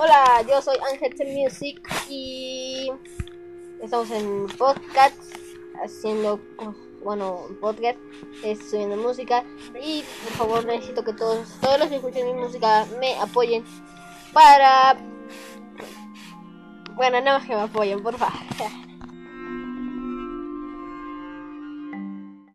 Hola, yo soy Angel Music y estamos en podcast haciendo, bueno, podcast, subiendo música y por favor necesito que todos, todos los que escuchen mi música me apoyen para, bueno, nada más que me apoyen, por favor.